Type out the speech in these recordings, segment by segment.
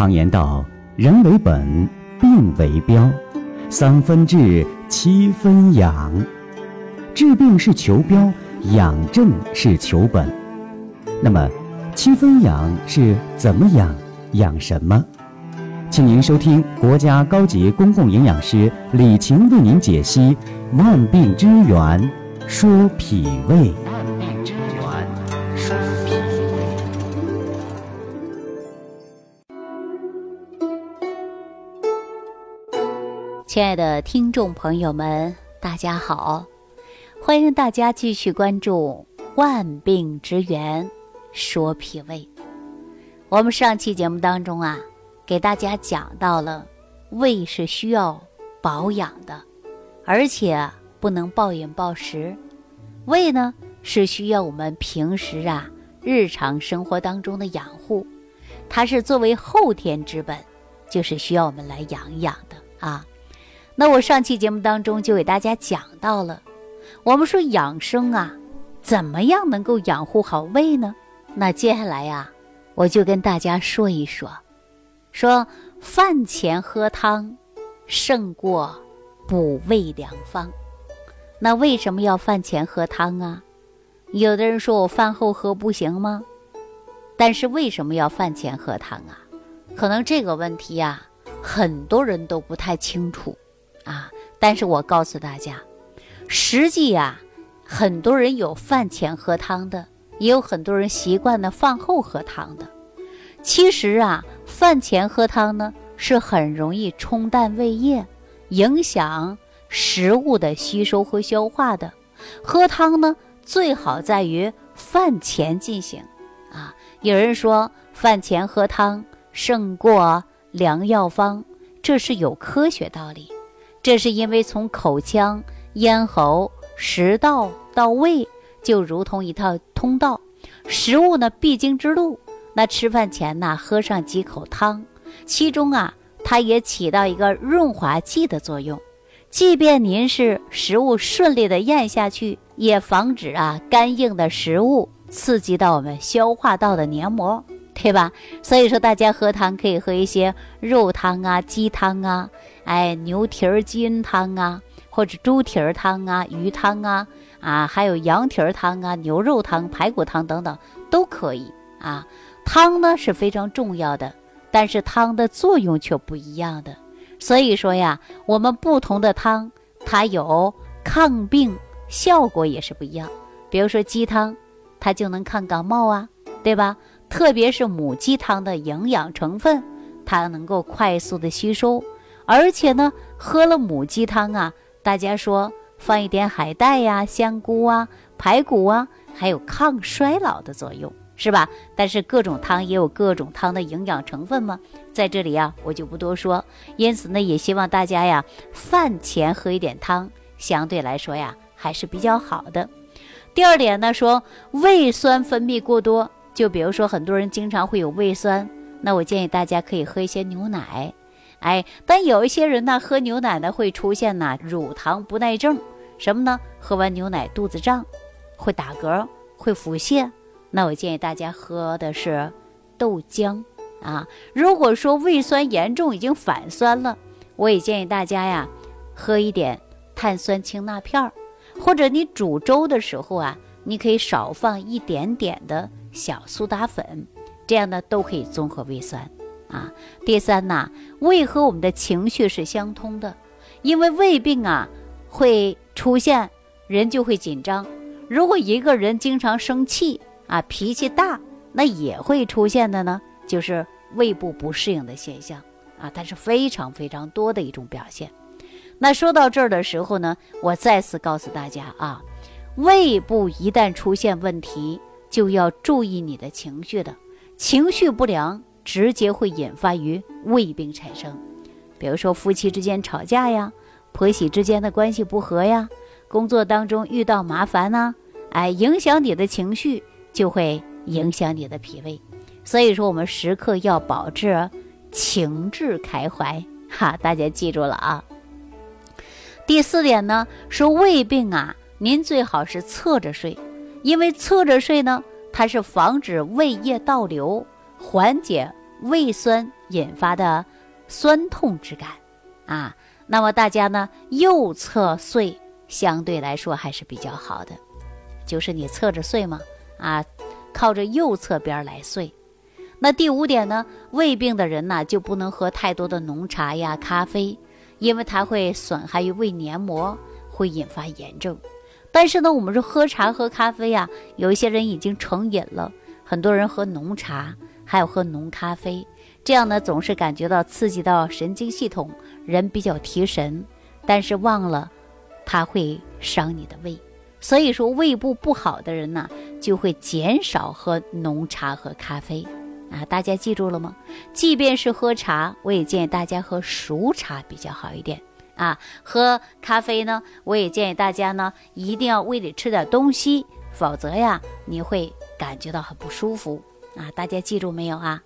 常言道：“人为本，病为标，三分治，七分养。治病是求标，养正是求本。那么，七分养是怎么养？养什么？请您收听国家高级公共营养师李晴为您解析《万病之源说脾胃》。亲爱的听众朋友们，大家好！欢迎大家继续关注《万病之源说脾胃》。我们上期节目当中啊，给大家讲到了胃是需要保养的，而且不能暴饮暴食。胃呢是需要我们平时啊日常生活当中的养护，它是作为后天之本，就是需要我们来养养的啊。那我上期节目当中就给大家讲到了，我们说养生啊，怎么样能够养护好胃呢？那接下来呀，我就跟大家说一说，说饭前喝汤胜过补胃良方。那为什么要饭前喝汤啊？有的人说我饭后喝不行吗？但是为什么要饭前喝汤啊？可能这个问题呀，很多人都不太清楚。啊！但是我告诉大家，实际呀，很多人有饭前喝汤的，也有很多人习惯呢饭后喝汤的。其实啊，饭前喝汤呢是很容易冲淡胃液，影响食物的吸收和消化的。喝汤呢最好在于饭前进行。啊，有人说饭前喝汤胜过良药方，这是有科学道理。这是因为从口腔、咽喉、食道到胃，就如同一套通道，食物呢必经之路。那吃饭前呢，喝上几口汤，其中啊，它也起到一个润滑剂的作用。即便您是食物顺利的咽下去，也防止啊干硬的食物刺激到我们消化道的黏膜。对吧？所以说，大家喝汤可以喝一些肉汤啊、鸡汤啊，哎，牛蹄儿筋汤啊，或者猪蹄儿汤啊、鱼汤啊，啊，还有羊蹄儿汤啊、牛肉汤、排骨汤等等都可以啊。汤呢是非常重要的，但是汤的作用却不一样的。所以说呀，我们不同的汤，它有抗病效果也是不一样。比如说鸡汤，它就能抗感冒啊，对吧？特别是母鸡汤的营养成分，它能够快速的吸收，而且呢，喝了母鸡汤啊，大家说放一点海带呀、香菇啊、排骨啊，还有抗衰老的作用，是吧？但是各种汤也有各种汤的营养成分嘛，在这里呀，我就不多说。因此呢，也希望大家呀，饭前喝一点汤，相对来说呀，还是比较好的。第二点呢，说胃酸分泌过多。就比如说，很多人经常会有胃酸，那我建议大家可以喝一些牛奶，哎，但有一些人呢，喝牛奶呢会出现呢乳糖不耐症，什么呢？喝完牛奶肚子胀，会打嗝，会腹泻，那我建议大家喝的是豆浆啊。如果说胃酸严重，已经反酸了，我也建议大家呀，喝一点碳酸氢钠片儿，或者你煮粥的时候啊，你可以少放一点点的。小苏打粉，这样呢都可以综合胃酸啊。第三呢，胃和我们的情绪是相通的，因为胃病啊会出现人就会紧张。如果一个人经常生气啊，脾气大，那也会出现的呢，就是胃部不适应的现象啊。它是非常非常多的一种表现。那说到这儿的时候呢，我再次告诉大家啊，胃部一旦出现问题。就要注意你的情绪的，情绪不良直接会引发于胃病产生。比如说夫妻之间吵架呀，婆媳之间的关系不和呀，工作当中遇到麻烦呐，哎，影响你的情绪就会影响你的脾胃。所以说我们时刻要保持情志开怀哈，大家记住了啊。第四点呢，说胃病啊，您最好是侧着睡。因为侧着睡呢，它是防止胃液倒流，缓解胃酸引发的酸痛之感啊。那么大家呢，右侧睡相对来说还是比较好的，就是你侧着睡嘛，啊，靠着右侧边来睡。那第五点呢，胃病的人呢就不能喝太多的浓茶呀、咖啡，因为它会损害于胃黏膜，会引发炎症。但是呢，我们说喝茶喝咖啡呀，有一些人已经成瘾了，很多人喝浓茶，还有喝浓咖啡。这样呢，总是感觉到刺激到神经系统，人比较提神，但是忘了，它会伤你的胃。所以说，胃部不好的人呢，就会减少喝浓茶和咖啡。啊，大家记住了吗？即便是喝茶，我也建议大家喝熟茶比较好一点。啊，喝咖啡呢，我也建议大家呢，一定要胃里吃点东西，否则呀，你会感觉到很不舒服。啊，大家记住没有啊？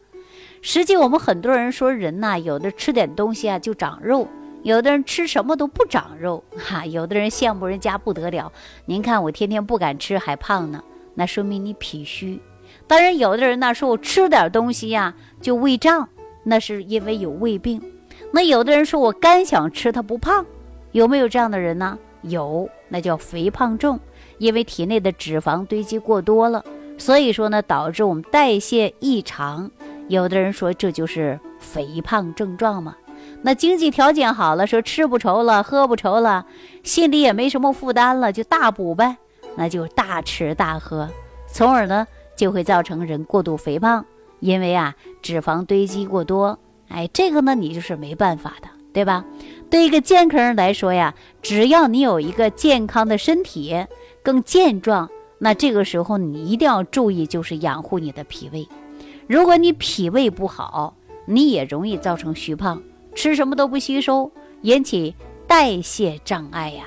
实际我们很多人说人呐，有的吃点东西啊就长肉，有的人吃什么都不长肉，哈，有的人羡慕人家不得了。您看我天天不敢吃还胖呢，那说明你脾虚。当然，有的人呢说我吃点东西呀就胃胀，那是因为有胃病。那有的人说我干想吃他不胖，有没有这样的人呢？有，那叫肥胖症，因为体内的脂肪堆积过多了，所以说呢导致我们代谢异常。有的人说这就是肥胖症状嘛，那经济条件好了，说吃不愁了，喝不愁了，心里也没什么负担了，就大补呗，那就大吃大喝，从而呢就会造成人过度肥胖，因为啊脂肪堆积过多，哎，这个呢你就是没办法的，对吧？对一个健康人来说呀，只要你有一个健康的身体，更健壮，那这个时候你一定要注意，就是养护你的脾胃。如果你脾胃不好，你也容易造成虚胖，吃什么都不吸收，引起代谢障碍呀。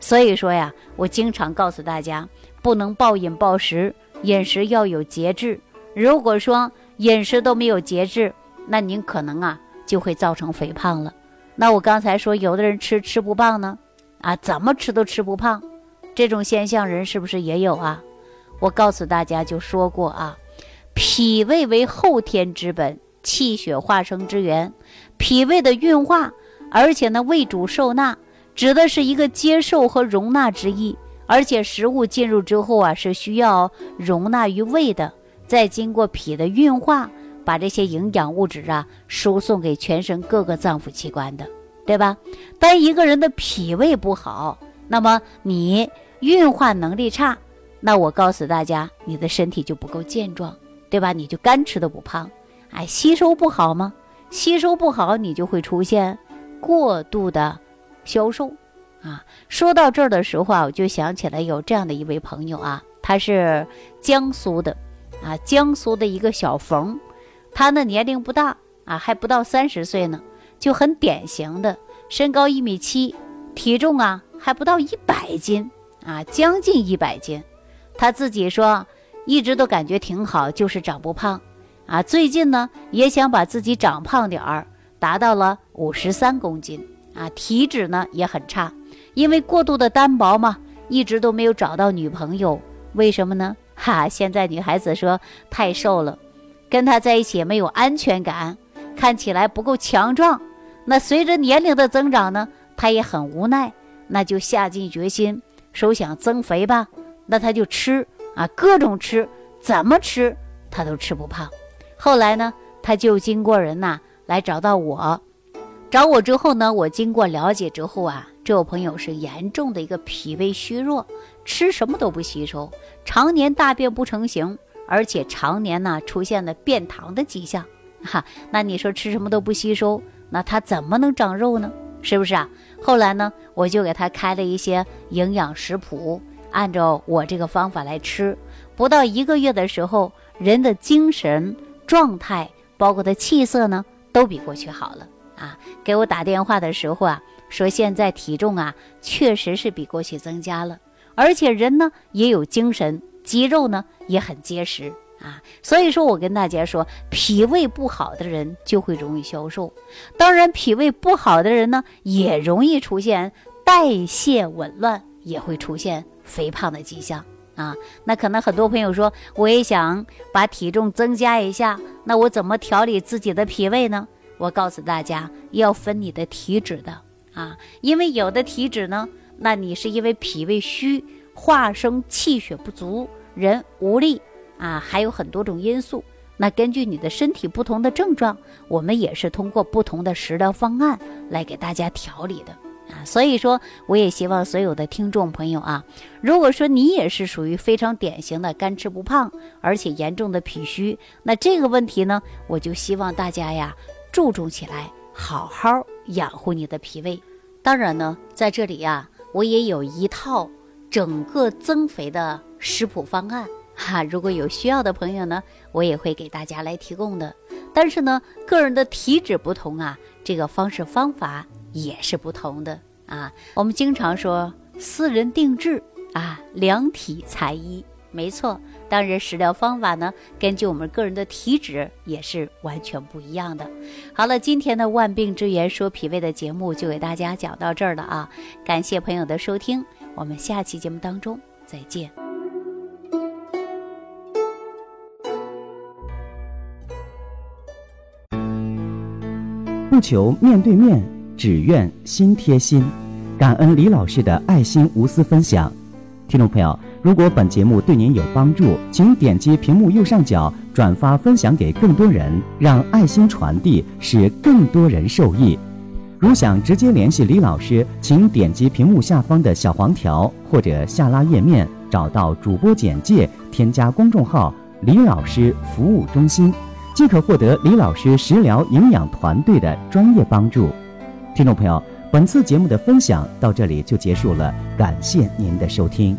所以说呀，我经常告诉大家，不能暴饮暴食，饮食要有节制。如果说饮食都没有节制，那您可能啊就会造成肥胖了。那我刚才说，有的人吃吃不胖呢，啊，怎么吃都吃不胖，这种现象人是不是也有啊？我告诉大家就说过啊。脾胃为后天之本，气血化生之源。脾胃的运化，而且呢，胃主受纳，指的是一个接受和容纳之意。而且食物进入之后啊，是需要容纳于胃的，再经过脾的运化，把这些营养物质啊输送给全身各个脏腑器官的，对吧？当一个人的脾胃不好，那么你运化能力差，那我告诉大家，你的身体就不够健壮。对吧？你就干吃都不胖，哎，吸收不好吗？吸收不好，你就会出现过度的消瘦啊。说到这儿的时候啊，我就想起来有这样的一位朋友啊，他是江苏的啊，江苏的一个小冯，他呢年龄不大啊，还不到三十岁呢，就很典型的身高一米七，体重啊还不到一百斤啊，将近一百斤，他自己说。一直都感觉挺好，就是长不胖，啊，最近呢也想把自己长胖点儿，达到了五十三公斤，啊，体脂呢也很差，因为过度的单薄嘛，一直都没有找到女朋友，为什么呢？哈，现在女孩子说太瘦了，跟他在一起没有安全感，看起来不够强壮。那随着年龄的增长呢，他也很无奈，那就下定决心说想增肥吧，那他就吃。啊，各种吃，怎么吃他都吃不胖。后来呢，他就经过人呐来找到我，找我之后呢，我经过了解之后啊，这位朋友是严重的一个脾胃虚弱，吃什么都不吸收，常年大便不成形，而且常年呢出现了便溏的迹象。哈，那你说吃什么都不吸收，那他怎么能长肉呢？是不是啊？后来呢，我就给他开了一些营养食谱。按照我这个方法来吃，不到一个月的时候，人的精神状态，包括他气色呢，都比过去好了啊。给我打电话的时候啊，说现在体重啊，确实是比过去增加了，而且人呢也有精神，肌肉呢也很结实啊。所以说我跟大家说，脾胃不好的人就会容易消瘦，当然脾胃不好的人呢，也容易出现代谢紊乱，也会出现。肥胖的迹象啊。那可能很多朋友说，我也想把体重增加一下，那我怎么调理自己的脾胃呢？我告诉大家，要分你的体质的啊，因为有的体质呢，那你是因为脾胃虚，化生气血不足，人无力啊，还有很多种因素。那根据你的身体不同的症状，我们也是通过不同的食疗方案来给大家调理的啊。所以说，我也希望所有的听众朋友啊，如果说你也是属于非常典型的干吃不胖，而且严重的脾虚，那这个问题呢，我就希望大家呀。注重起来，好好养护你的脾胃。当然呢，在这里呀，我也有一套整个增肥的食谱方案哈。如果有需要的朋友呢，我也会给大家来提供的。但是呢，个人的体质不同啊，这个方式方法也是不同的啊。我们经常说私人定制啊，量体裁衣。没错，当然食疗方法呢，根据我们个人的体质也是完全不一样的。好了，今天的万病之源说脾胃的节目就给大家讲到这儿了啊！感谢朋友的收听，我们下期节目当中再见。不求面对面，只愿心贴心。感恩李老师的爱心无私分享，听众朋友。如果本节目对您有帮助，请点击屏幕右上角转发分享给更多人，让爱心传递，使更多人受益。如想直接联系李老师，请点击屏幕下方的小黄条或者下拉页面，找到主播简介，添加公众号“李老师服务中心”，即可获得李老师食疗营养团队的专业帮助。听众朋友，本次节目的分享到这里就结束了，感谢您的收听。